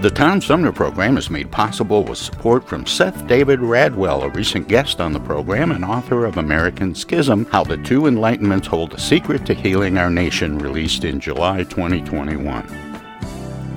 The Tom Sumner program is made possible with support from Seth David Radwell, a recent guest on the program and author of American Schism How the Two Enlightenments Hold the Secret to Healing Our Nation, released in July 2021.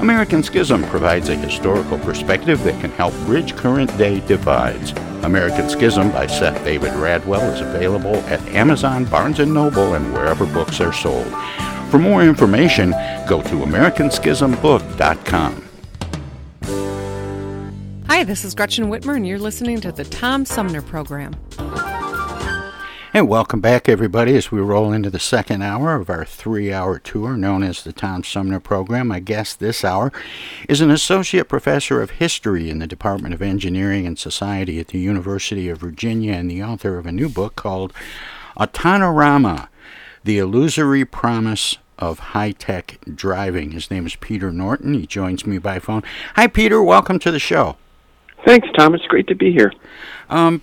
American Schism provides a historical perspective that can help bridge current day divides. American Schism by Seth David Radwell is available at Amazon, Barnes & Noble, and wherever books are sold. For more information, go to americanschismbook.com. Hi, this is Gretchen Whitmer, and you're listening to the Tom Sumner Program. And welcome back, everybody, as we roll into the second hour of our three hour tour known as the Tom Sumner Program. My guest this hour is an associate professor of history in the Department of Engineering and Society at the University of Virginia and the author of a new book called Autonorama The Illusory Promise of High Tech Driving. His name is Peter Norton. He joins me by phone. Hi, Peter. Welcome to the show. Thanks, Tom. It's great to be here. Um,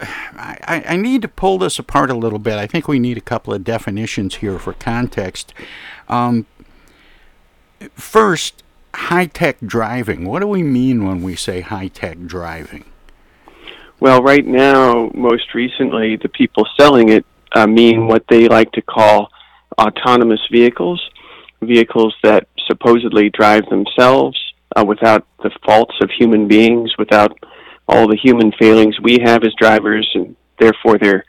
I, I, need to pull this apart a little bit. I think we need a couple of definitions here for context. Um, first, high tech driving. What do we mean when we say high tech driving? Well, right now, most recently, the people selling it uh, mean what they like to call autonomous vehicles, vehicles that supposedly drive themselves uh, without the faults of human beings, without all the human failings we have as drivers, and therefore they're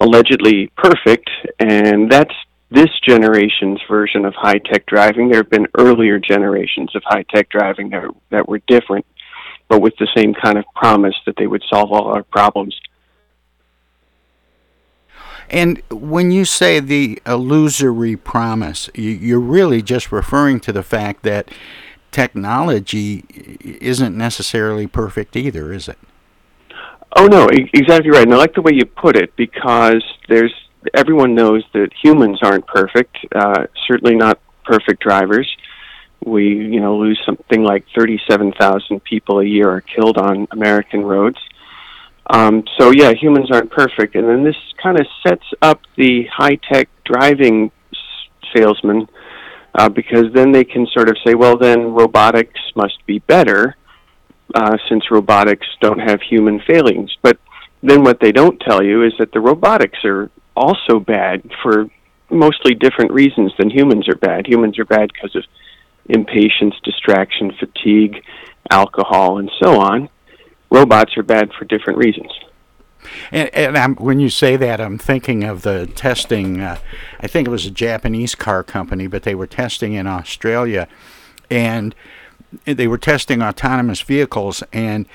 allegedly perfect. And that's this generation's version of high tech driving. There have been earlier generations of high tech driving that, that were different, but with the same kind of promise that they would solve all our problems. And when you say the illusory promise, you're really just referring to the fact that technology isn't necessarily perfect either, is it? Oh no, exactly right. And I like the way you put it because there's everyone knows that humans aren't perfect. Uh, certainly not perfect drivers. We, you know, lose something like 37,000 people a year are killed on American roads. Um, so yeah, humans aren't perfect, and then this kind of sets up the high tech driving salesman uh, because then they can sort of say, well, then robotics must be better uh, since robotics don't have human failings. But then what they don't tell you is that the robotics are also bad for mostly different reasons than humans are bad. Humans are bad because of impatience, distraction, fatigue, alcohol, and so on. Robots are bad for different reasons. And, and when you say that, I'm thinking of the testing. Uh, I think it was a Japanese car company, but they were testing in Australia, and they were testing autonomous vehicles. And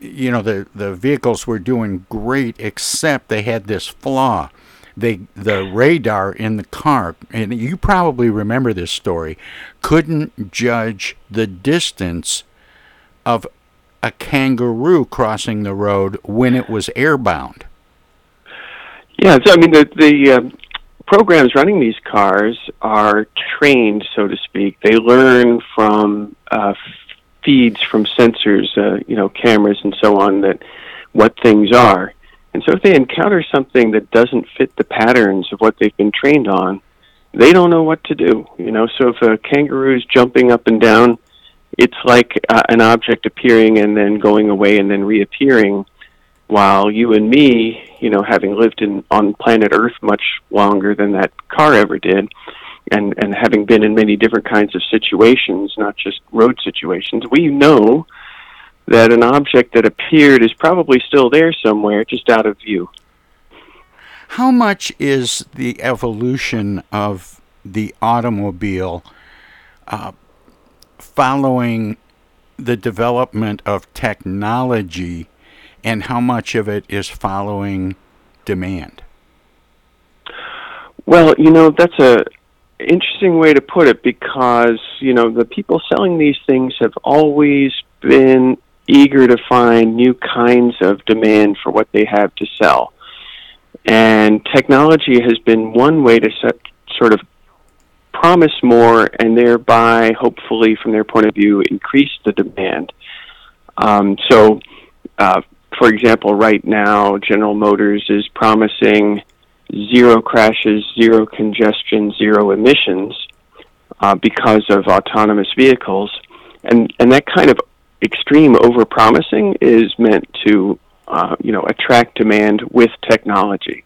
you know the the vehicles were doing great, except they had this flaw. They the radar in the car, and you probably remember this story, couldn't judge the distance of a kangaroo crossing the road when it was airbound. Yeah, so I mean the the uh, programs running these cars are trained, so to speak. They learn from uh, feeds from sensors, uh, you know, cameras and so on, that what things are. And so if they encounter something that doesn't fit the patterns of what they've been trained on, they don't know what to do. You know, so if a kangaroo is jumping up and down, it's like uh, an object appearing and then going away and then reappearing while you and me, you know, having lived in on planet Earth much longer than that car ever did, and and having been in many different kinds of situations, not just road situations, we know that an object that appeared is probably still there somewhere, just out of view. How much is the evolution of the automobile uh, following the development of technology and how much of it is following demand? Well, you know, that's a interesting way to put it because, you know, the people selling these things have always been eager to find new kinds of demand for what they have to sell. And technology has been one way to set, sort of promise more and thereby, hopefully, from their point of view, increase the demand. Um, so, uh, for example, right now, General Motors is promising zero crashes, zero congestion, zero emissions uh, because of autonomous vehicles. And, and that kind of extreme overpromising is meant to uh, you know attract demand with technology.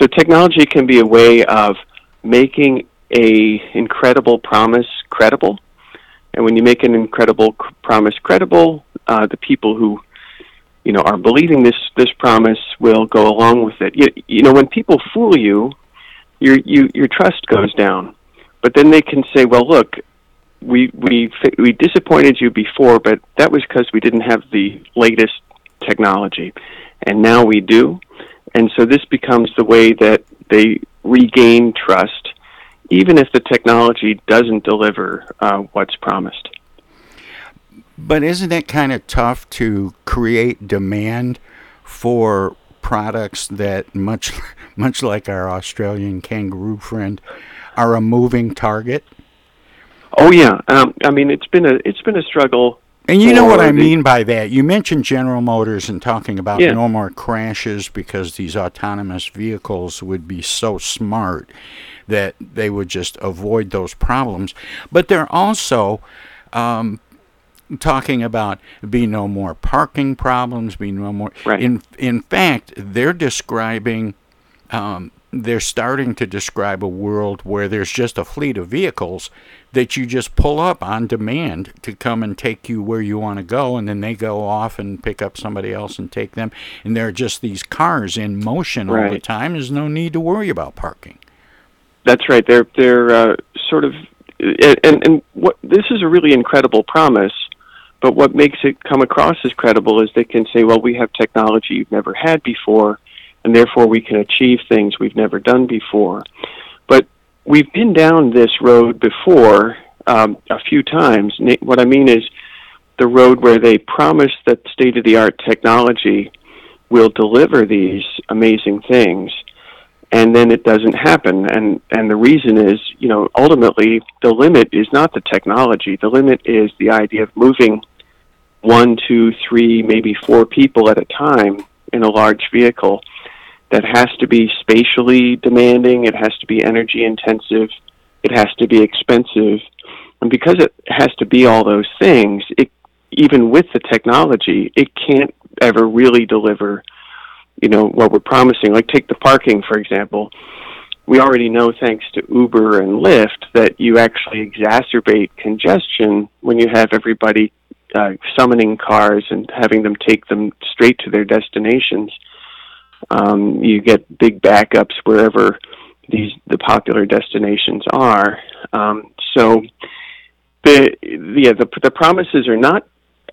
So technology can be a way of making a incredible promise credible, and when you make an incredible promise credible, uh, the people who you know are believing this this promise will go along with it. You, you know when people fool you, your you, your trust goes down, but then they can say, well, look, we we we disappointed you before, but that was because we didn't have the latest technology, and now we do, and so this becomes the way that they regain trust, even if the technology doesn't deliver uh, what's promised. But isn't it kind of tough to create demand for products that much much like our Australian kangaroo friend are a moving target? Oh yeah, um, I mean it's been a it's been a struggle. And you know what I mean by that. You mentioned General Motors and talking about Yeah. no more crashes because these autonomous vehicles would be so smart that they would just avoid those problems. But they're also um, talking about be no more parking problems, be no more. In in fact, they're describing. Um, they're starting to describe a world where there's just a fleet of vehicles that you just pull up on demand to come and take you where you want to go, and then they go off and pick up somebody else and take them. And there are just these cars in motion all the time. There's no need to worry about parking. That's right. They're they're uh, sort of, and and what this is a really incredible promise. But what makes it come across as credible is they can say, well, we have technology you've never had before, and therefore we can achieve things we've never done before. But we've been down this road before um, a few times. What I mean is the road where they promise that state of the art technology will deliver these amazing things and then it doesn't happen. And and the reason is you know ultimately the limit is not the technology. The limit is the idea of moving one two three maybe four people at a time in a large vehicle that has to be spatially demanding it has to be energy intensive it has to be expensive. And because it has to be all those things it even with the technology it can't ever really deliver you know what we're promising. Like take the parking for example. We already know thanks to uber and lyft that you actually exacerbate congestion when you have everybody uh, summoning cars and having them take them straight to their destinations. Um, you get big backups wherever these the popular destinations are. Um, so the yeah the the promises are not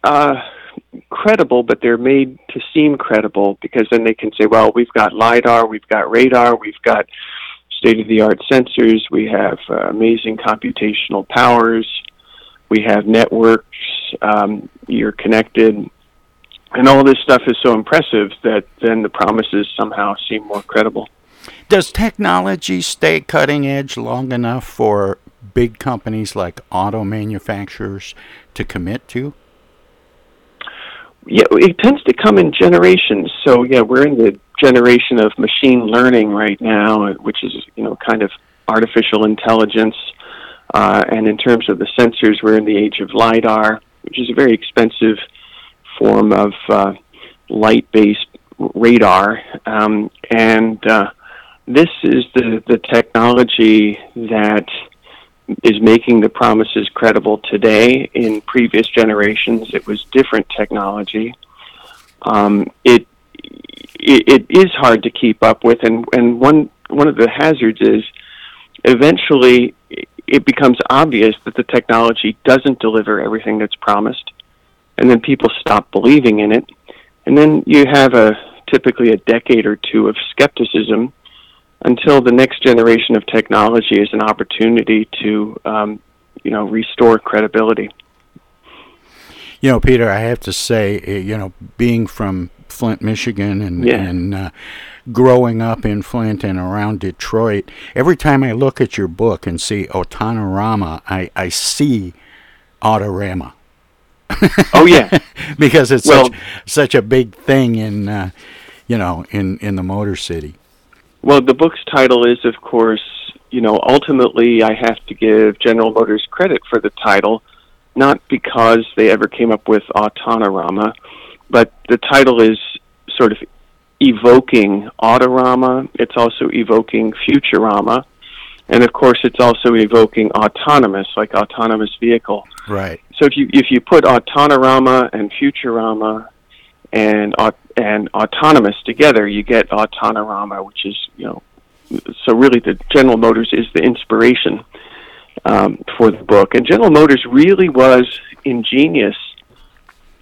uh, credible, but they're made to seem credible because then they can say, well, we've got LIDAR, we've got radar, we've got state of the art sensors, we have uh, amazing computational powers, we have networks, um, you're connected. And all this stuff is so impressive that then the promises somehow seem more credible. Does technology stay cutting edge long enough for big companies like auto manufacturers to commit to? Yeah, it tends to come in generations. So yeah, we're in the generation of machine learning right now, which is you know kind of artificial intelligence. Uh, and in terms of the sensors, we're in the age of lidar, which is a very expensive form of uh, light-based radar. Um, and uh, this is the the technology that is making the promises credible today. In previous generations, it was different technology. Um, it, it it is hard to keep up with, and and one one of the hazards is eventually it becomes obvious that the technology doesn't deliver everything that's promised, and then people stop believing in it, and then you have a typically a decade or two of skepticism until the next generation of technology is an opportunity to, um, you know, restore credibility. You know, Peter, I have to say, eh, you know, being from Flint, Michigan, and Yeah. and uh, growing up in Flint and around Detroit, every time I look at your book and see Autonorama, I I see Autorama. Oh yeah, because it's Well- such such a big thing in uh, you know in in the Motor City. Well, the book's title is, of course, you know, ultimately I have to give General Motors credit for the title, not because they ever came up with Autonorama, but the title is sort of evoking Autorama. It's also evoking Futurama. And of course, it's also evoking autonomous, like autonomous vehicle. Right. So if you if you put Autonorama and Futurama and aut- and autonomous together, you get Autonorama, which is you know, so really the General Motors is the inspiration um, for the book, and General Motors really was ingenious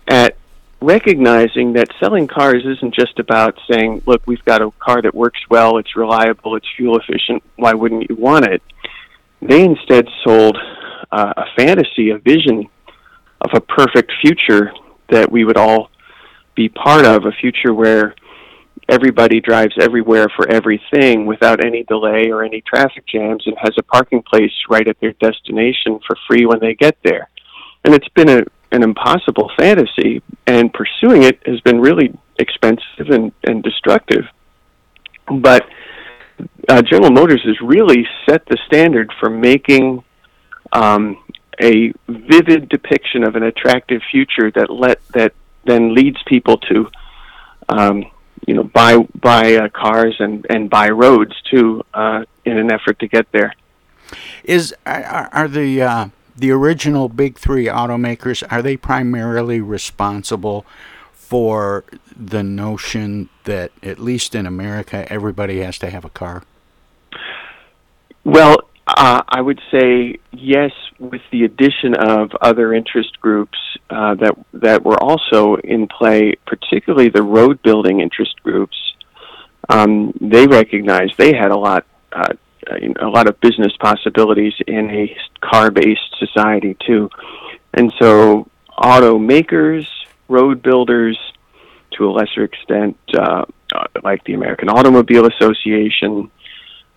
at recognizing that selling cars isn't just about saying, look, we've got a car that works well, it's reliable, it's fuel efficient, why wouldn't you want it? They instead sold uh, a fantasy, a vision of a perfect future that we would all be part of, a future where everybody drives everywhere for everything without any delay or any traffic jams and has a parking place right at their destination for free when they get there. And it's been a, an impossible fantasy, and pursuing it has been really expensive and, and destructive. But uh, General Motors has really set the standard for making um, a vivid depiction of an attractive future that let that then leads people to um, you know buy buy uh, cars and and buy roads too uh, in an effort to get there. Is are, are the uh, the original big three automakers are they primarily responsible for the notion that at least in America everybody has to have a car? Well, uh, I would say yes, with the addition of other interest groups uh, that that were also in play, particularly the road building interest groups. Um, they recognized they had a lot, uh, a lot of business possibilities in a car-based society too, and so automakers, road builders, to a lesser extent, uh, uh, like the American Automobile Association,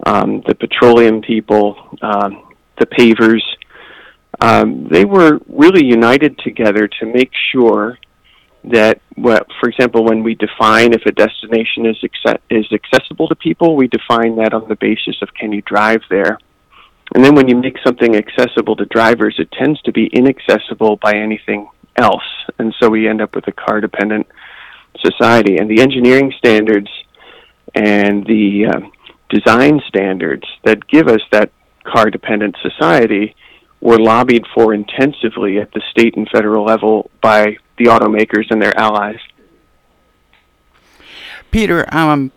um, the petroleum people, um, the pavers. Um, they were really united together to make sure that, well, for example, when we define if a destination is acce- is accessible to people, we define that on the basis of can you drive there. And then when you make something accessible to drivers, it tends to be inaccessible by anything else. And so we end up with a car dependent society. And the engineering standards and the uh, design standards that give us that car dependent society were lobbied for intensively at the state and federal level by the automakers and their allies. Peter, um,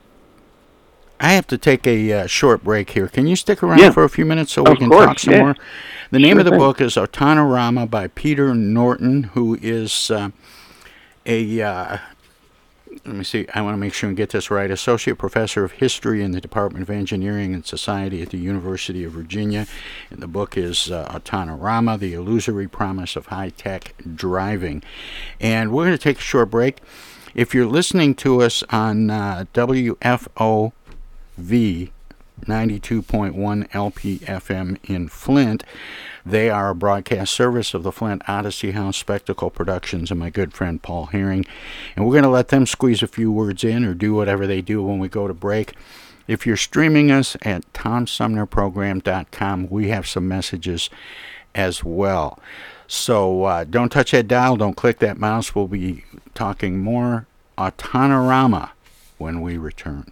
I have to take a uh, short break here. Can you stick around Yeah. for a few minutes so Of we can course, talk some yeah. more? The name Sure of the thing. book is Autonorama by Peter Norton, who is uh, a uh, let me see, I want to make sure and get this right. Associate Professor of History in the Department of Engineering and Society at the University of Virginia. And the book is uh, Autonorama The Illusory Promise of High Tech Driving. And we're going to take a short break. If you're listening to us on uh, WFOV 92.1 LPFM in Flint, they are a broadcast service of the Flint Odyssey House Spectacle Productions and my good friend Paul Herring. And we're going to let them squeeze a few words in or do whatever they do when we go to break. If you're streaming us at tomsumnerprogram.com, we have some messages as well. So uh, don't touch that dial, don't click that mouse. We'll be talking more Autonorama when we return.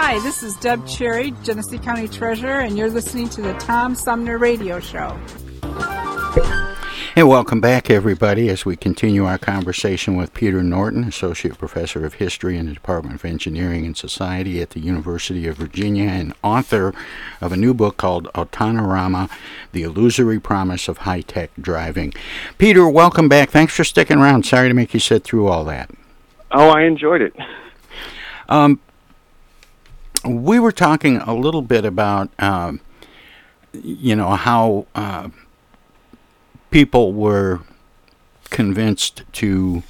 Hi, this is Deb Cherry, Genesee County Treasurer, and you're listening to the Tom Sumner Radio Show. Hey, welcome back, everybody, as we continue our conversation with Peter Norton, Associate Professor of History in the Department of Engineering and Society at the University of Virginia and author of a new book called Autonorama The Illusory Promise of High Tech Driving. Peter, welcome back. Thanks for sticking around. Sorry to make you sit through all that. Oh, I enjoyed it. Um, we were talking a little bit about, um, you know, how. Uh, people were convinced to,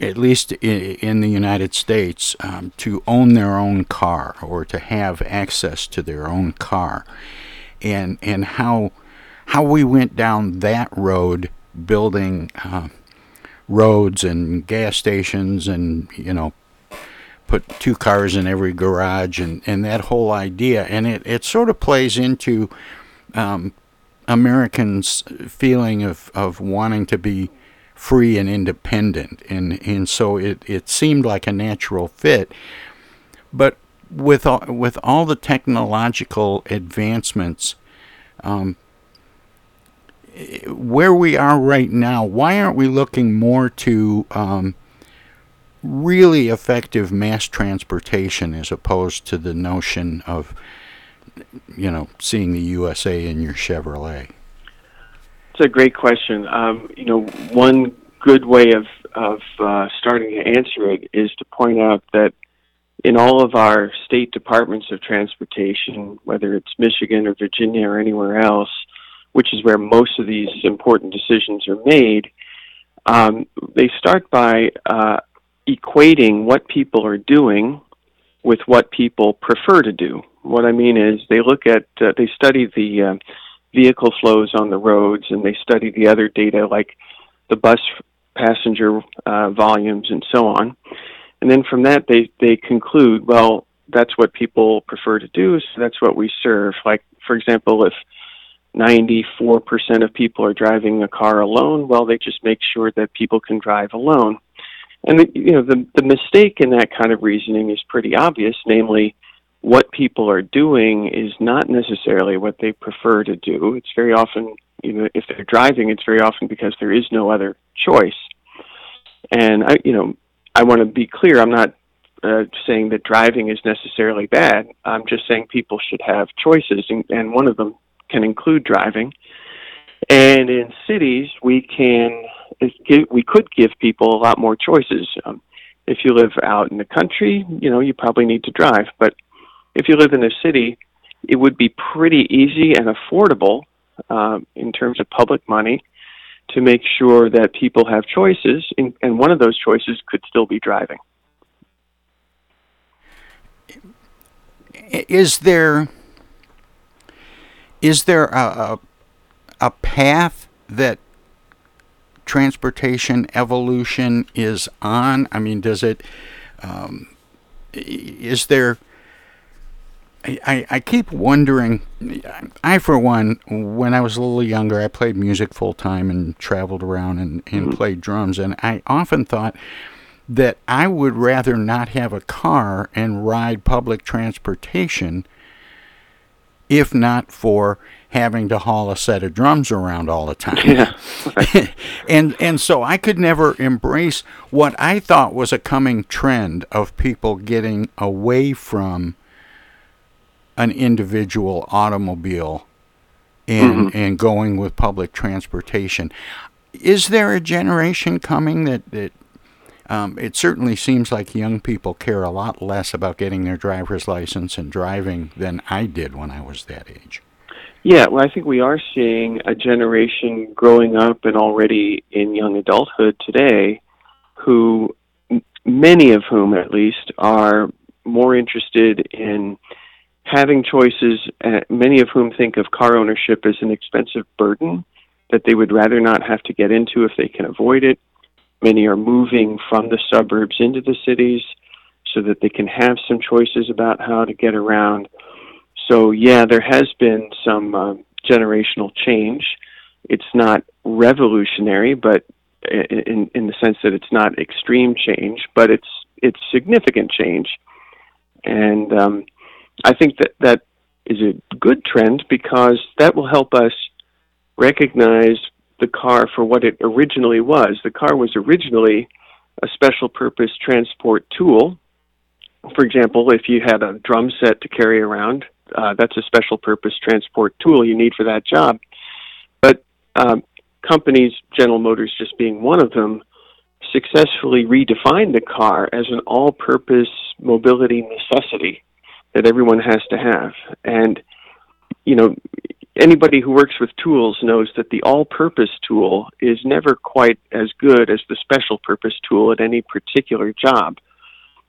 at least in, the United States, um, to own their own car or to have access to their own car, and and how how we went down that road building uh, roads and gas stations and you know put two cars in every garage and, and that whole idea and it, it sort of plays into um, Americans' feeling of, of wanting to be free and independent, and and so it, it seemed like a natural fit. But with all, with all the technological advancements, um, where we are right now, why aren't we looking more to um, really effective mass transportation as opposed to the notion of you know, seeing the USA in your Chevrolet? It's a great question. Um, you know, one good way of of uh, starting to answer it is to point out that in all of our state departments of transportation, whether it's Michigan or Virginia or anywhere else, which is where most of these important decisions are made, um, they start by uh, equating what people are doing with what people prefer to do. What I mean is, they look at, uh, they study the uh, vehicle flows on the roads, and they study the other data like the bus passenger uh, volumes and so on. And then from that, they they conclude, well, that's what people prefer to do, so that's what we serve. Like, for example, if 94% of people are driving a car alone, well, they just make sure that people can drive alone. And the, you know, the the mistake in that kind of reasoning is pretty obvious, namely what people are doing is not necessarily what they prefer to do. It's very often, you know, if they're driving, it's very often because there is no other choice. And I, you know, I want to be clear. I'm not uh, saying that driving is necessarily bad. I'm just saying people should have choices, and, and one of them can include driving. And in cities, we can we could give people a lot more choices. Um, if you live out in the country, you know, you probably need to drive, but if you live in a city, it would be pretty easy and affordable um, in terms of public money to make sure that people have choices, and, and one of those choices could still be driving. Is there is there a, a, a path that transportation evolution is on? I mean, does it? Um, is there? I, I keep wondering. I, for one, when I was a little younger, I played music full time and traveled around and, and mm-hmm. played drums. And I often thought that I would rather not have a car and ride public transportation if not for having to haul a set of drums around all the time. Yeah. and and so I could never embrace what I thought was a coming trend of people getting away from an individual automobile and mm-hmm. and going with public transportation. Is there a generation coming that that um, it certainly seems like young people care a lot less about getting their driver's license and driving than I did when I was that age. Yeah, well, I think we are seeing a generation growing up and already in young adulthood today who, many of whom at least, are more interested in having choices, and many of whom think of car ownership as an expensive burden that they would rather not have to get into if they can avoid it. Many are moving from the suburbs into the cities so that they can have some choices about how to get around so yeah, there has been some uh, generational change. It's not revolutionary, but in in the sense that it's not extreme change, but it's it's significant change, and um, I think that that is a good trend because that will help us recognize the car for what it originally was. The car was originally a special purpose transport tool. For example, if you had a drum set to carry around, uh, that's a special purpose transport tool you need for that job. But um, companies, General Motors just being one of them, successfully redefined the car as an all purpose mobility necessity that everyone has to have. And, you know, anybody who works with tools knows that the all purpose tool is never quite as good as the special purpose tool at any particular job.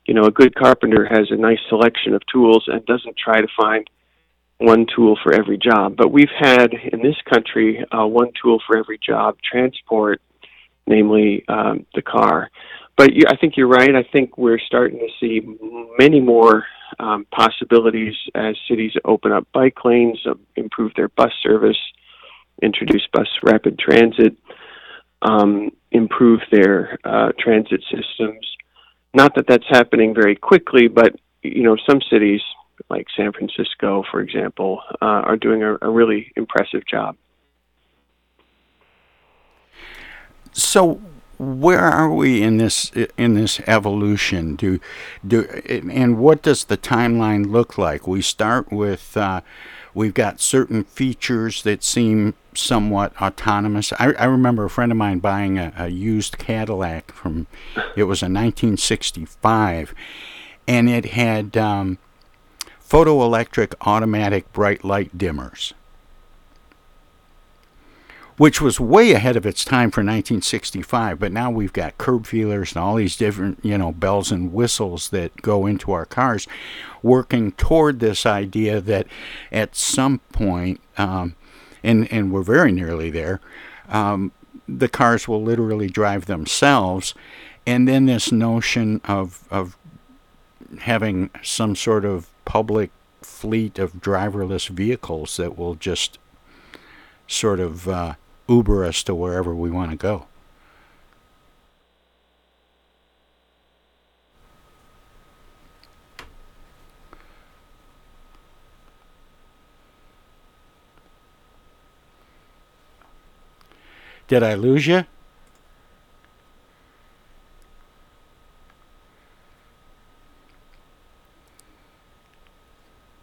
You know, a good carpenter has a nice selection of tools and doesn't try to find one tool for every job. But we've had in this country uh, one tool for every job transport, namely um, the car. But you, I think you're right. I think we're starting to see many more um, possibilities as cities open up bike lanes, uh, improve their bus service, introduce bus rapid transit, um, improve their uh, transit systems. Not that that's happening very quickly, but you know some cities like San Francisco, for example, uh, are doing a, a really impressive job. So, where are we in this in this evolution? Do do and what does the timeline look like? We start with uh, we've got certain features that seem somewhat autonomous. I, I remember a friend of mine buying a, a used Cadillac from it was a 1965, and it had um, photoelectric automatic bright light dimmers which was way ahead of its time for 1965. But now we've got curb feelers and all these different, you know, bells and whistles that go into our cars, working toward this idea that at some point, um, and and we're very nearly there, um, the cars will literally drive themselves, and then this notion of of having some sort of public fleet of driverless vehicles that will just sort of uh, Uber us to wherever we want to go. Did I lose you?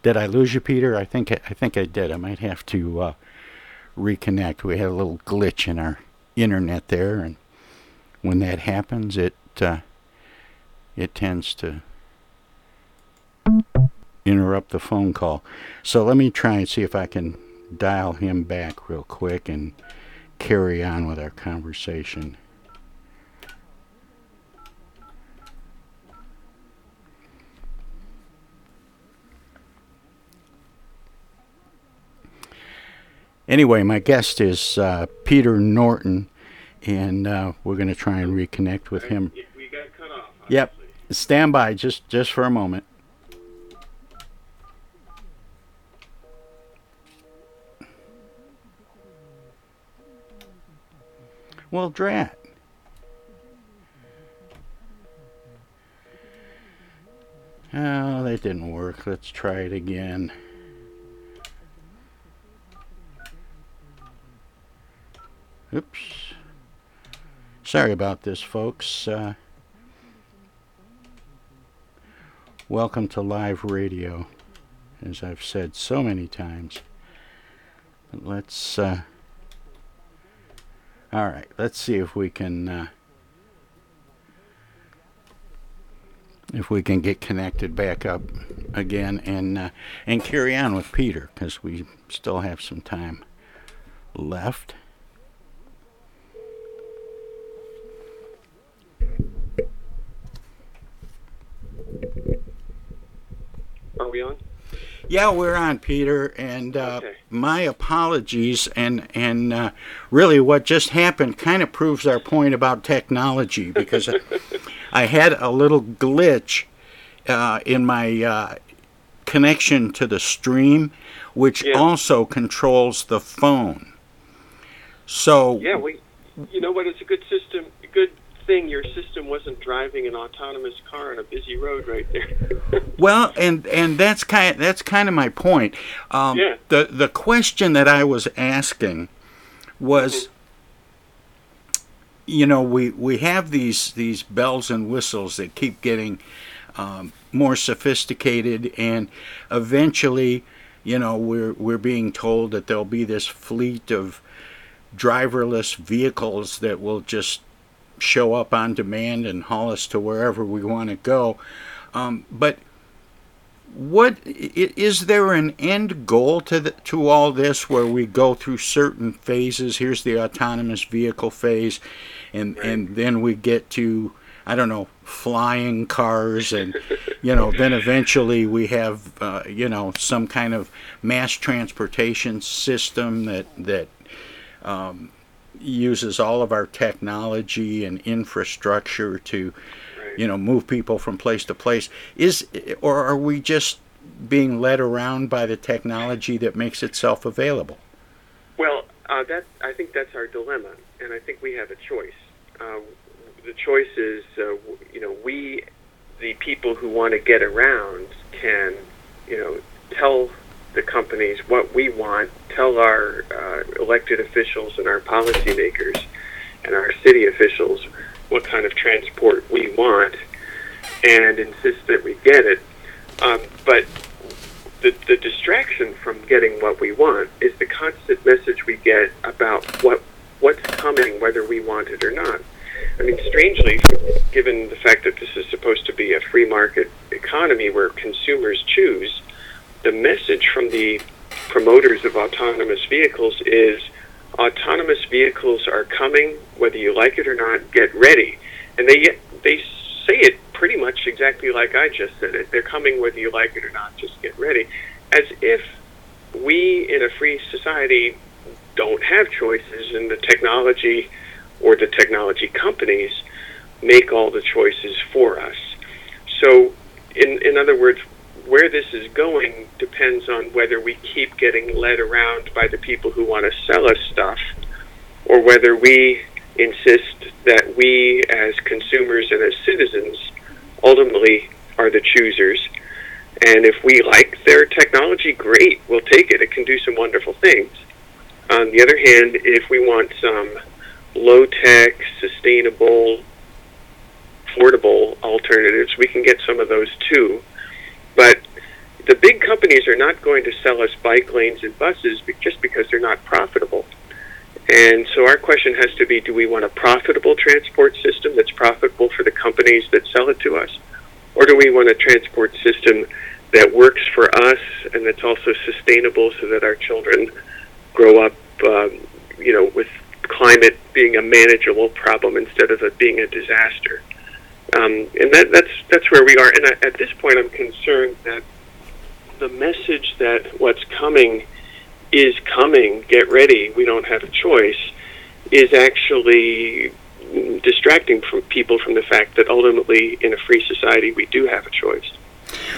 Did I lose you, Peter? I think I think I did. I might have to uh, reconnect. We had a little glitch in our internet there, and when that happens, it uh, it tends to interrupt the phone call. So let me try and see if I can dial him back real quick and carry on with our conversation. Anyway, my guest is uh, Peter Norton, and uh, we're going to try and reconnect with him. We got cut off. Yep. Stand by just, just for a moment. Well, drat. Oh, that didn't work. Let's try it again. Oops. Sorry about this, folks. Uh, welcome to live radio, as I've said so many times. Let's. Uh, all right, let's see if we can. Uh, if we can get connected back up again and uh, and carry on with Peter because we still have some time left. Are we on? Yeah, we're on, Peter, and uh, Okay. my apologies. And and uh, really, what just happened kind of proves our point about technology because I had a little glitch uh, in my uh, connection to the stream, which also controls the phone. So Yeah, we. You know what? It's a good system, thing your system wasn't driving an autonomous car on a busy road right there. well, and and that's kind that's kind of my point. Um, yeah. The the question that I was asking was. Mm-hmm. You know, we, we have these these bells and whistles that keep getting um, more sophisticated, and eventually, you know, we're we're being told that there'll be this fleet of driverless vehicles that will just show up on demand and haul us to wherever we want to go. Um, but what is there an end goal to the, to all this where we go through certain phases? Here's the autonomous vehicle phase, and right. and then we get to I don't know flying cars, and you know then eventually we have uh, you know some kind of mass transportation system that that um, uses all of our technology and infrastructure to, you know, move people from place to place. Is or are we just being led around by the technology that makes itself available? Well, uh, that I think that's our dilemma, and I think we have a choice. Uh, the choice is, uh, you know, we, the people who want to get around, can, you know, tell the companies what we want, tell our uh, elected officials and our policymakers and our city officials what kind of transport we want, and insist that we get it. Um, but the, the distraction from getting what we want is the constant message we get about what what's coming, whether we want it or not. I mean, strangely, given the fact that this is supposed to be a free market economy where consumers choose, the message from the promoters of autonomous vehicles is autonomous vehicles are coming, whether you like it or not. Get ready, and they they say it pretty much exactly like I just said it. They're coming whether you like it or not. Just get ready, as if we in a free society don't have choices, and the technology or the technology companies make all the choices for us. So, in in other words, where this is going depends on whether we keep getting led around by the people who want to sell us stuff or whether we insist that we as consumers and as citizens ultimately are the choosers. And if we like their technology, great, we'll take it. It can do some wonderful things. On the other hand, if we want some low tech, sustainable, affordable alternatives, we can get some of those too. But the big companies are not going to sell us bike lanes and buses just because they're not profitable. And so our question has to be do we want a profitable transport system that's profitable for the companies that sell it to us? Or do we want a transport system that works for us and that's also sustainable so that our children grow up, um, you know, with climate being a manageable problem instead of it being a disaster? Um, and that, that's that's where we are. And I, at this point, I'm concerned that the message that what's coming is coming. Get ready. We don't have a choice. Is actually distracting from people from the fact that ultimately, in a free society, we do have a choice.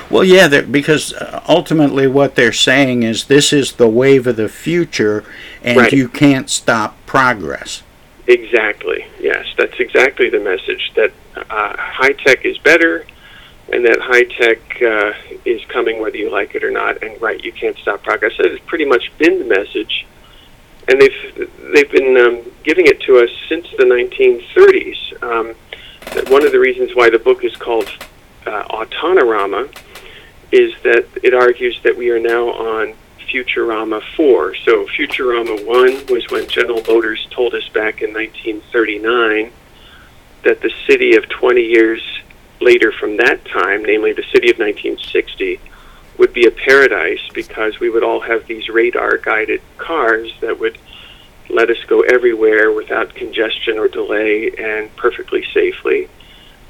Well, yeah, because uh, ultimately what they're saying is this is the wave of the future, and right. you can't stop progress. Exactly. Yes, that's exactly the message. That uh, high tech is better, and that high tech uh, is coming whether you like it or not. And right, you can't stop progress. That has pretty much been the message, and they've they've been um, giving it to us since the 1930s. Um, one of the reasons why the book is called uh, Autonorama is that it argues that we are now on Futurama 4. So Futurama 1 was when General Motors told us back in 1939 that the city of 20 years later from that time, namely the city of 1960, would be a paradise because we would all have these radar guided cars that would let us go everywhere without congestion or delay and perfectly safely.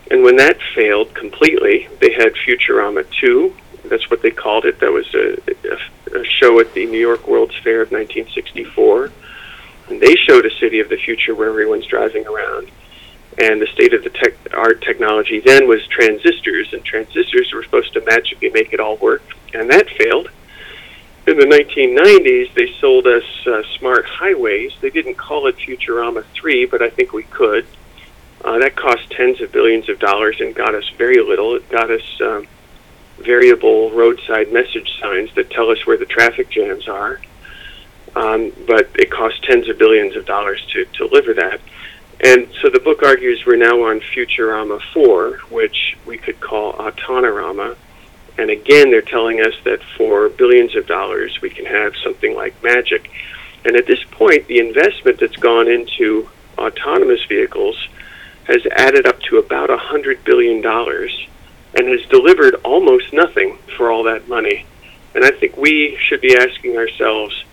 And when that failed completely, they had Futurama 2. That's what they called it. That was a, a, show at the New York World's Fair of 1964. And they showed a city of the future where everyone's driving around and the state of the tech, art technology then was transistors, and transistors were supposed to magically make it all work, and that failed. In the 1990s, they sold us uh, smart highways. They didn't call it Futurama 3, but I think we could. Uh, that cost tens of billions of dollars and got us very little. It got us um, variable roadside message signs that tell us where the traffic jams are. Um, but it costs tens of billions of dollars to, to deliver that. And so the book argues we're now on Futurama 4, which we could call Autonorama. And again, they're telling us that for billions of dollars, we can have something like magic. And at this point, the investment that's gone into autonomous vehicles has added up to about a $100 billion and has delivered almost nothing for all that money. And I think we should be asking ourselves,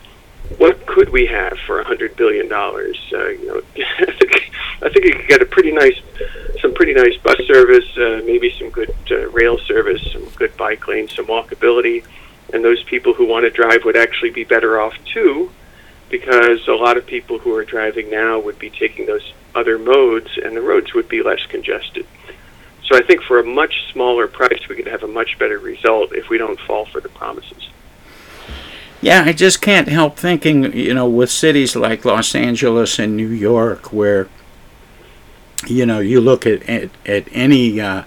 what could we have for a hundred billion dollars? Uh, you know, I think you could get a pretty nice, some pretty nice bus service, uh, maybe some good uh, rail service, some good bike lanes, some walkability, and those people who want to drive would actually be better off too, because a lot of people who are driving now would be taking those other modes, and the roads would be less congested. So I think for a much smaller price, we could have a much better result if we don't fall for the promises. Yeah, I just can't help thinking, you know, with cities like Los Angeles and New York, where, you know, you look at at, at any uh,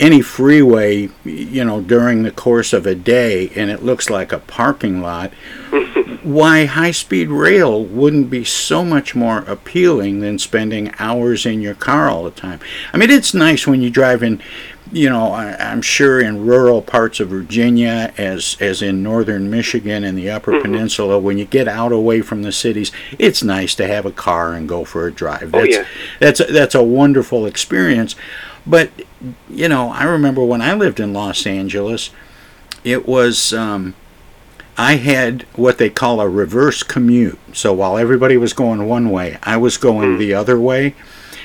any freeway, you know, during the course of a day, and it looks like a parking lot. Why high-speed rail wouldn't be so much more appealing than spending hours in your car all the time? I mean, it's nice when you drive in you know, I, am sure in rural parts of Virginia, as as in northern Michigan and the Upper mm-hmm. Peninsula, when you get out away from the cities, it's nice to have a car and go for a drive. Oh, that's oh, yeah. that's a, that's a wonderful experience. But you know, I remember when I lived in Los Angeles, it was. Um, I had what they call a reverse commute. So while everybody was going one way, I was going mm. the other way.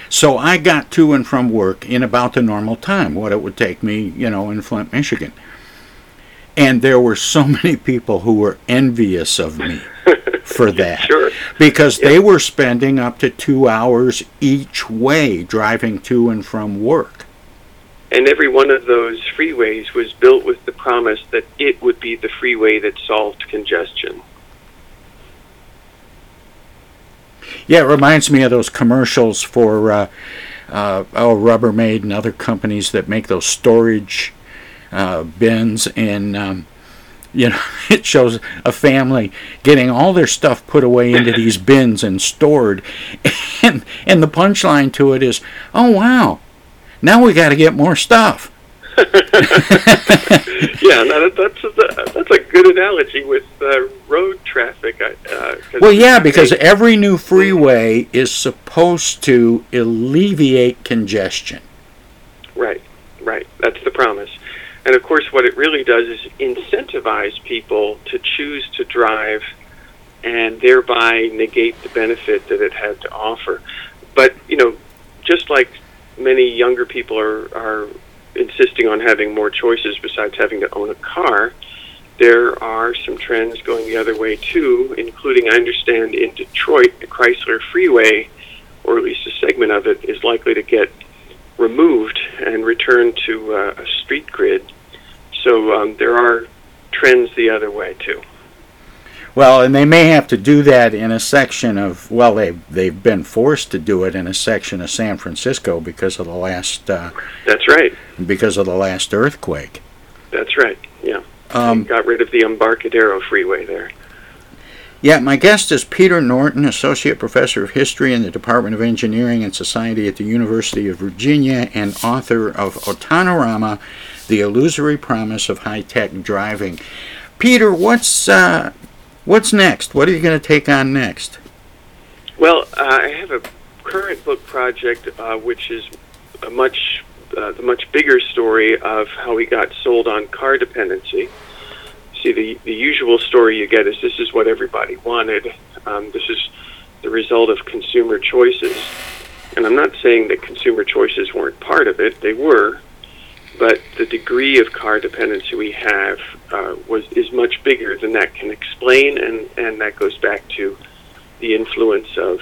So I got to and from work in about the normal time, what it would take me, you know, in Flint, Michigan. And there were so many people who were envious of me for that. Sure. Because they were spending up to two hours each way driving to and from work. And every one of those freeways was built with the promise that it would be the freeway that solved congestion. Yeah, it reminds me of those commercials for uh, uh, oh Rubbermaid and other companies that make those storage uh, bins, and um, you know it shows a family getting all their stuff put away into these bins and stored, and and the punchline to it is, oh wow, now we got to get more stuff. yeah, no, that's a, that's a good analogy with uh, road traffic. Uh, well, yeah, because every new freeway is supposed to alleviate congestion. Right, right. That's the promise. And of course, what it really does is incentivize people to choose to drive and thereby negate the benefit that it had to offer. But, you know, just like many younger people are, are insisting on having more choices besides having to own a car, there are some trends going the other way too, including, I understand, in Detroit, the Chrysler Freeway, or at least a segment of it, is likely to get removed and returned to uh, a street grid. So um, there are trends the other way too. Well, and they may have to do that in a section of well, they they've been forced to do it in a section of San Francisco because of the last. Uh, That's right. Because of the last earthquake. That's right. Yeah. Um, got rid of the Embarcadero Freeway there. Yeah, my guest is Peter Norton, Associate Professor of History in the Department of Engineering and Society at the University of Virginia and author of Autonorama, The Illusory Promise of High Tech Driving. Peter, what's uh, What's next? What are you going to take on next? Well, uh, I have a current book project uh, which is a much uh, the much bigger story of how we got sold on car dependency. See, the the usual story you get is this is what everybody wanted. Um, this is the result of consumer choices, and I'm not saying that consumer choices weren't part of it; they were but the degree of car dependency we have uh, was is much bigger than that can explain, and and that goes back to the influence of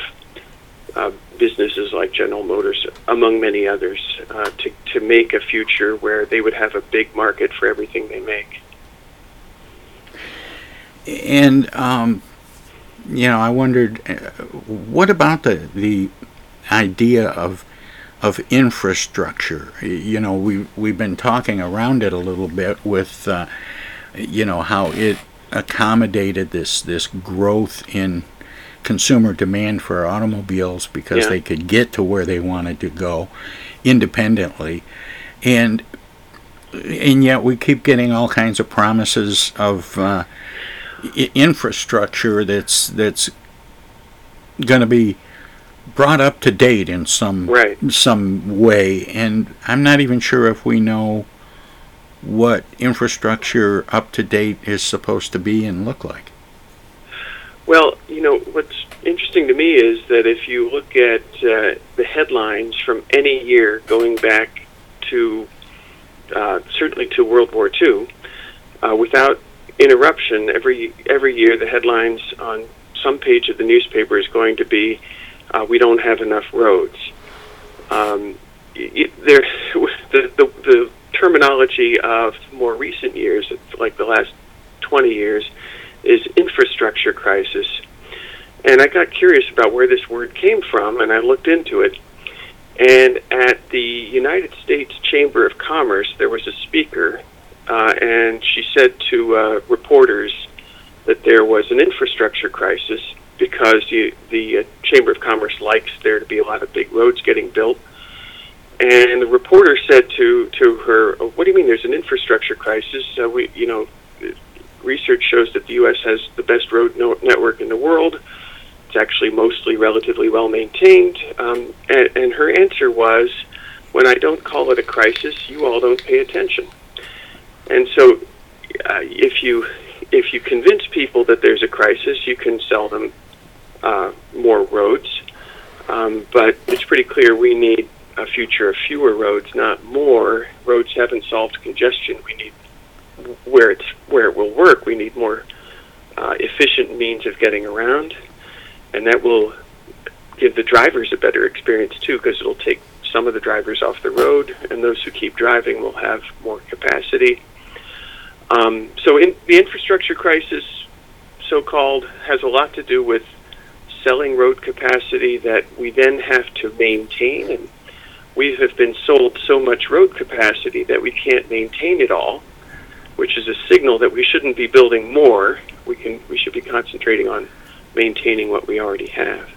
uh, businesses like General Motors, among many others, uh, to to make a future where they would have a big market for everything they make. And um, you know, I wondered, uh, what about the the idea of of infrastructure. You know, we we've been talking around it a little bit with, uh, you know, how it accommodated this this growth in consumer demand for automobiles because Yeah. they could get to where they wanted to go independently, and and yet we keep getting all kinds of promises of uh, i- infrastructure that's that's going to be brought up to date in some some way, and I'm not even sure if we know what infrastructure up to date is supposed to be and look like. Well, you know, what's interesting to me is that if you look at uh, the headlines from any year going back to uh, certainly to World War II, uh, without interruption, every every year the headlines on some page of the newspaper is going to be, uh, "We don't have enough roads." Um, y- there, the, the the terminology of more recent years, like the last twenty years, is infrastructure crisis. And I got curious about where this word came from, and I looked into it. And at the United States Chamber of Commerce, there was a speaker, uh, and she said to uh, reporters that there was an infrastructure crisis because you, the uh, Chamber of Commerce likes there to be a lot of big roads getting built. And the reporter said to to her, oh, "What do you mean? There's an infrastructure crisis? Uh, we, you know, research shows that the U.S. has the best road no- network in the world. It's actually mostly relatively well maintained. Um, and, and her answer was, "When I don't call it a crisis, you all don't pay attention." And so, uh, if you if you convince people that there's a crisis, you can sell them uh, more roads. Um, but it's pretty clear we need a future of fewer roads, not more. Roads haven't solved congestion. We need where it's where it will work. We need more uh, efficient means of getting around, and that will give the drivers a better experience too, because it'll take some of the drivers off the road, and those who keep driving will have more capacity. Um, so, in, the infrastructure crisis, so-called, has a lot to do with selling road capacity that we then have to maintain, and we have been sold so much road capacity that we can't maintain it all which is a signal that we shouldn't be building more. We can we should be concentrating on maintaining what we already have.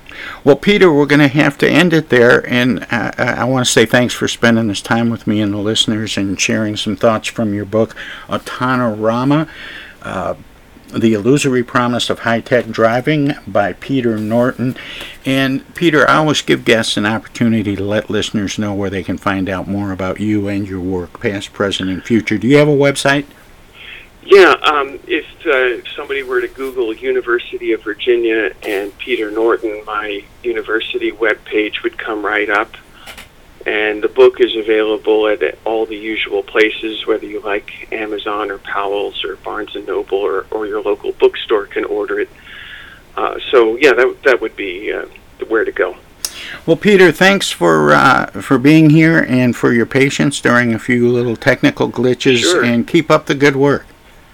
Well, Peter, we're going to have to end it there, and uh, I want to say thanks for spending this time with me and the listeners and sharing some thoughts from your book, Autonorama. Uh, the Illusory Promise of High Tech Driving by Peter Norton. And Peter, I always give guests an opportunity to let listeners know where they can find out more about you and your work, past, present, and future. Do you have a website? Yeah, um, if uh, somebody were to Google University of Virginia and Peter Norton, my university webpage would come right up. And the book is available at all the usual places, whether you like Amazon or Powell's or Barnes and Noble or, or your local bookstore can order it. Uh, so yeah, that that would be uh, where to go. Well, Peter, thanks for uh, for being here and for your patience during a few little technical glitches. Sure. And keep up the good work.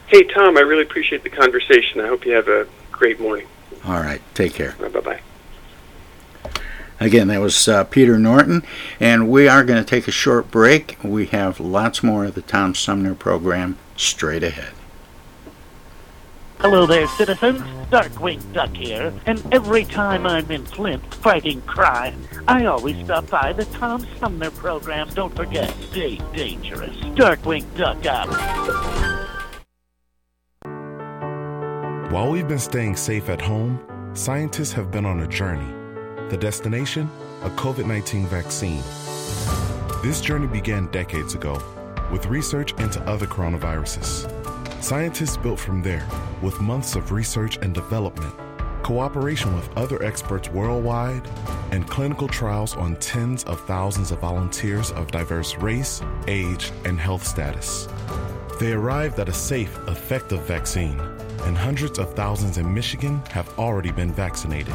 Hey Tom, I really appreciate the conversation. I hope you have a great morning. All right, take care. Bye bye. Again, that was uh, Peter Norton, and we are going to take a short break. We have lots more of the Tom Sumner program straight ahead. Hello there, citizens. Darkwing Duck here, and every time I'm in Flint fighting crime, I always stop by the Tom Sumner program. Don't forget, stay dangerous. Darkwing Duck out. While we've been staying safe at home, scientists have been on a journey. The destination? A COVID 19 vaccine. This journey began decades ago with research into other coronaviruses. Scientists built from there with months of research and development, cooperation with other experts worldwide, and clinical trials on tens of thousands of volunteers of diverse race, age, and health status. They arrived at a safe, effective vaccine, and hundreds of thousands in Michigan have already been vaccinated.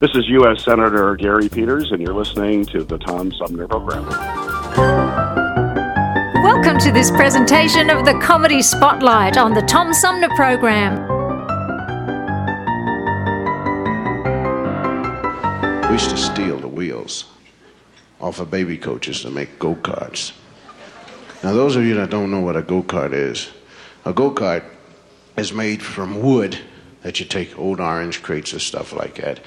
This is U.S. Senator Gary Peters, and you're listening to the Tom Sumner Program. Welcome to this presentation of the Comedy Spotlight on the Tom Sumner Program. We used to steal the wheels off of baby coaches to make go karts. Now, those of you that don't know what a go kart is, a go kart is made from wood that you take old orange crates of stuff like that,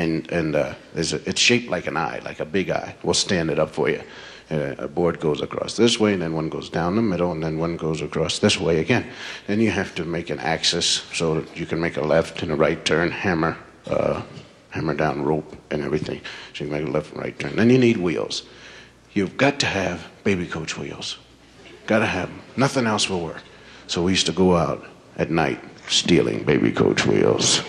and and uh, a, it's shaped like an eye, like a big eye. We'll stand it up for you. Uh, a board goes across this way, and then one goes down the middle, and then one goes across this way again. Then you have to make an axis so that you can make a left and a right turn, hammer, uh, hammer down rope, and everything. So you can make a left and right turn. Then you need wheels. You've got to have baby coach wheels. Got to have them. Nothing else will work. So we used to go out at night stealing baby coach wheels.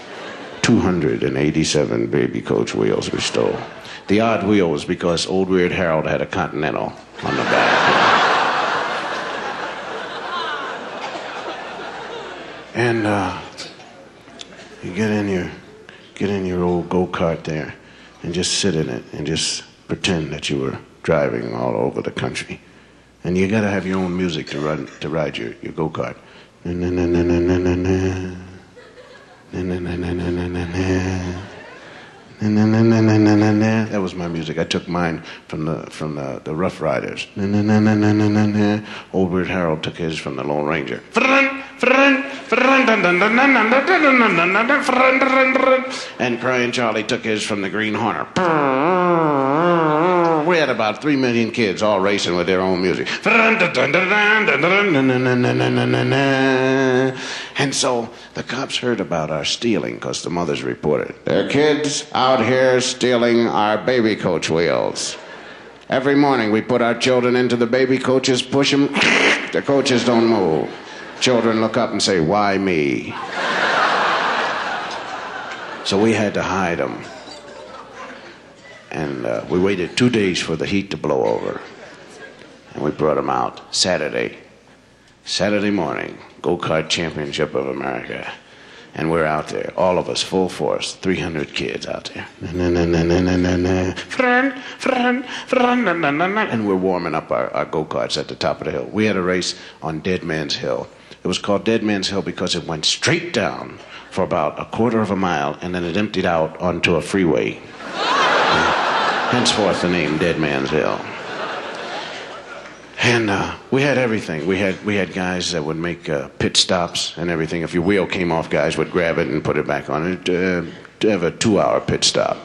287 baby coach wheels we stole. The odd wheel was because old Weird Harold had a Continental on the back. and uh, you get in your get in your old go kart there and just sit in it and just pretend that you were driving all over the country. And you got to have your own music to run to ride your, your go kart. That was my music. I took mine from the from the, the Rough Riders. Old Weird Harold took his from the Lone Ranger. And Crying Charlie took his from the Green Hornet. We had about three million kids all racing with their own music. And so the cops heard about our stealing because the mothers reported. Their kids out here stealing our baby coach wheels. Every morning we put our children into the baby coaches, push them, the coaches don't move. Children look up and say, Why me? so we had to hide them. And uh, we waited two days for the heat to blow over. And we brought them out Saturday. Saturday morning, Go Kart Championship of America. And we're out there, all of us, full force, 300 kids out there. And we're warming up our, our go karts at the top of the hill. We had a race on Dead Man's Hill. It was called Dead Man's Hill because it went straight down for about a quarter of a mile and then it emptied out onto a freeway. Henceforth, the name Dead Man's Hill. And uh, we had everything. We had we had guys that would make uh, pit stops and everything. If your wheel came off, guys would grab it and put it back on it. Uh, to have a two-hour pit stop.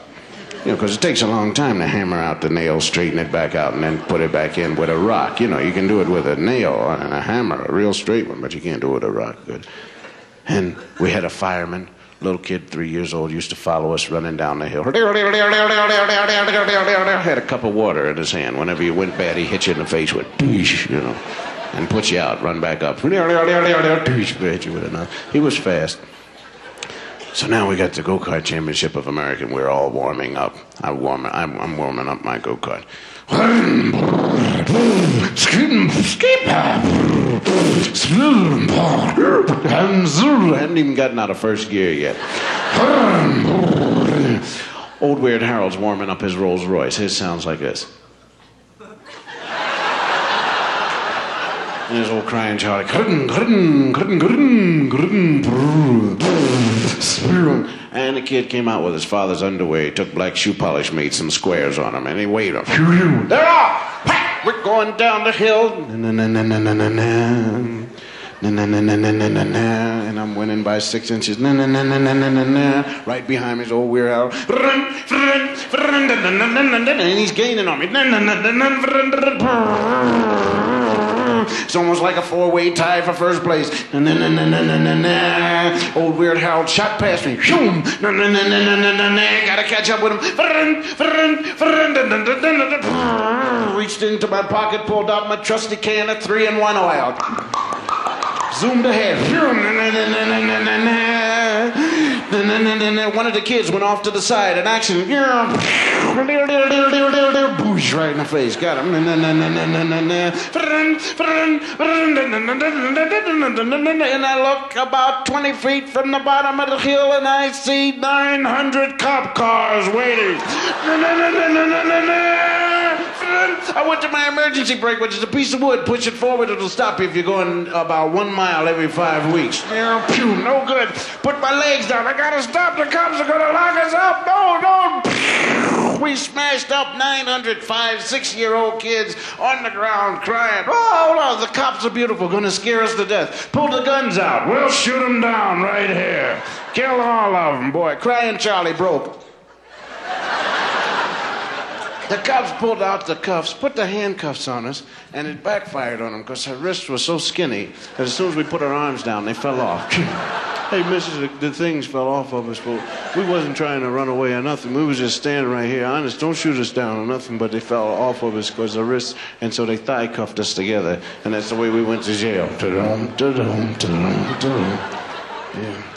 You know, because it takes a long time to hammer out the nail, straighten it back out, and then put it back in with a rock. You know, you can do it with a nail and a hammer, a real straight one, but you can't do it with a rock. Good. And we had a fireman, little kid, three years old, used to follow us running down the hill. Had a cup of water in his hand. Whenever you went bad, he hit you in the face with, you know, and put you out, run back up. He was fast. So now we got the go kart championship of America. and We're all warming up. I warm. I'm, I'm warming up my go kart. Hadn't even gotten out of first gear yet. Old Weird Harold's warming up his Rolls Royce. His sounds like this. And his old crying Charlie. And the kid came out with his father's underwear. He took black shoe polish, made some squares on them, and he waved them. They're off! We're going down the hill. And I'm winning by six inches. Right behind me is old Weird Al. And he's gaining on me. It's almost like a four-way tie for first place. Old Weird Harold shot past me. Gotta catch up with him. Reached into my pocket, pulled out my trusty can of three-in-one oil. Zoomed ahead. One of the kids went off to the side. An accident. Boosh right in the face. Got him. And I look about 20 feet from the bottom of the hill and I see 900 cop cars waiting. I went to my emergency brake, which is a piece of wood. Push it forward, it'll stop you if you're going about one mile every five weeks. No good. Put my legs down. Gotta stop. The cops are gonna lock us up. No, no. We smashed up 905 six-year-old kids on the ground crying. Oh, no, the cops are beautiful. Gonna scare us to death. Pull the guns out. We'll shoot them down right here. Kill all of them, boy. Crying Charlie broke. The cops pulled out the cuffs, put the handcuffs on us, and it backfired on them because her wrists were so skinny that as soon as we put our arms down, they fell off. hey, missus, the, the things fell off of us, but we wasn't trying to run away or nothing. We was just standing right here. Honest, don't shoot us down or nothing, but they fell off of us because our wrists, and so they thigh cuffed us together, and that's the way we went to jail. Yeah.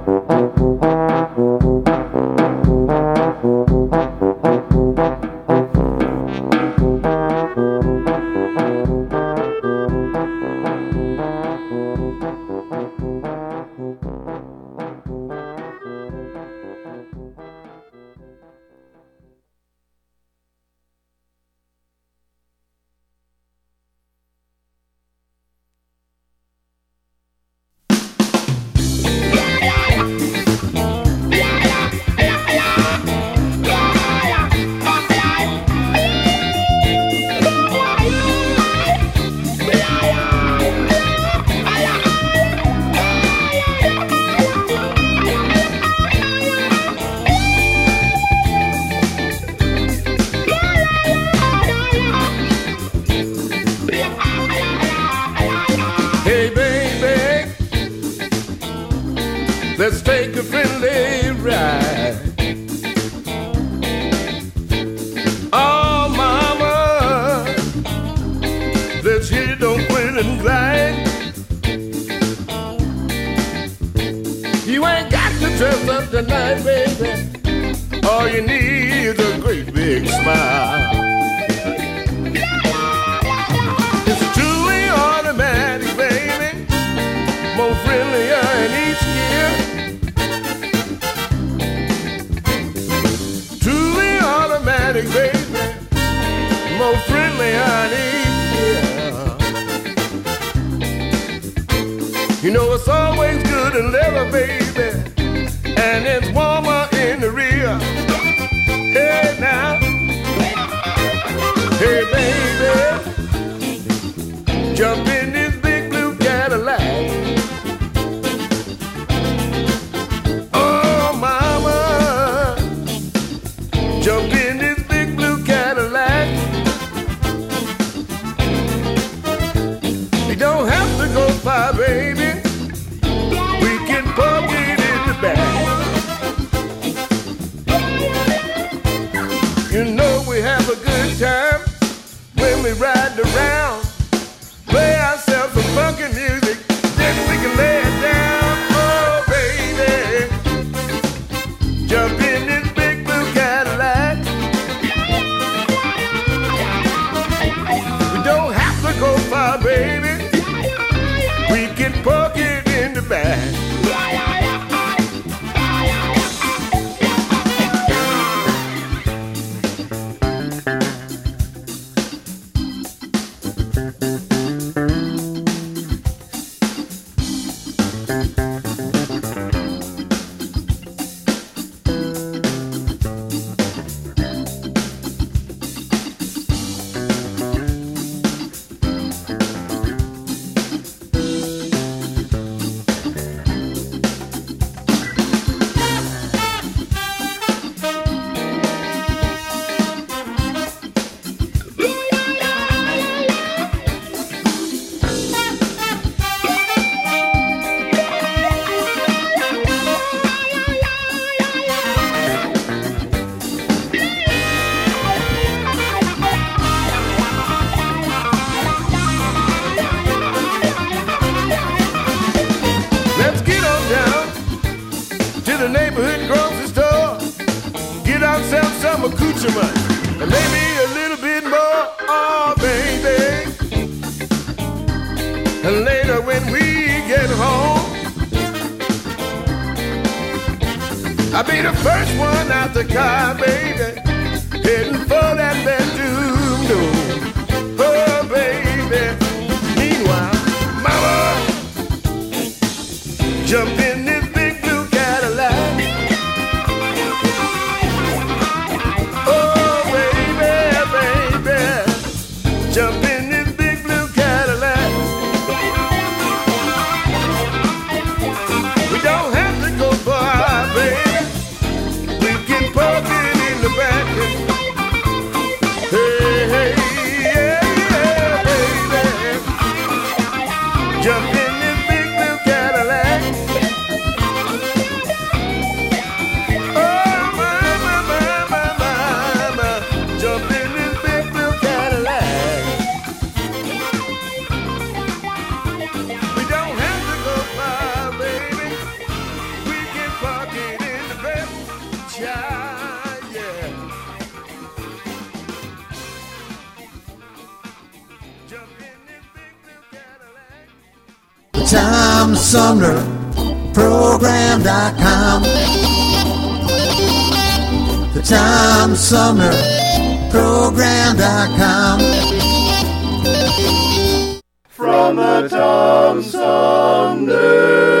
I'll be the first one out the car, baby. Heading for that bedroom. TomSumnerProgram.com. The Tom Sumner Program.com. From the Tom Sumner.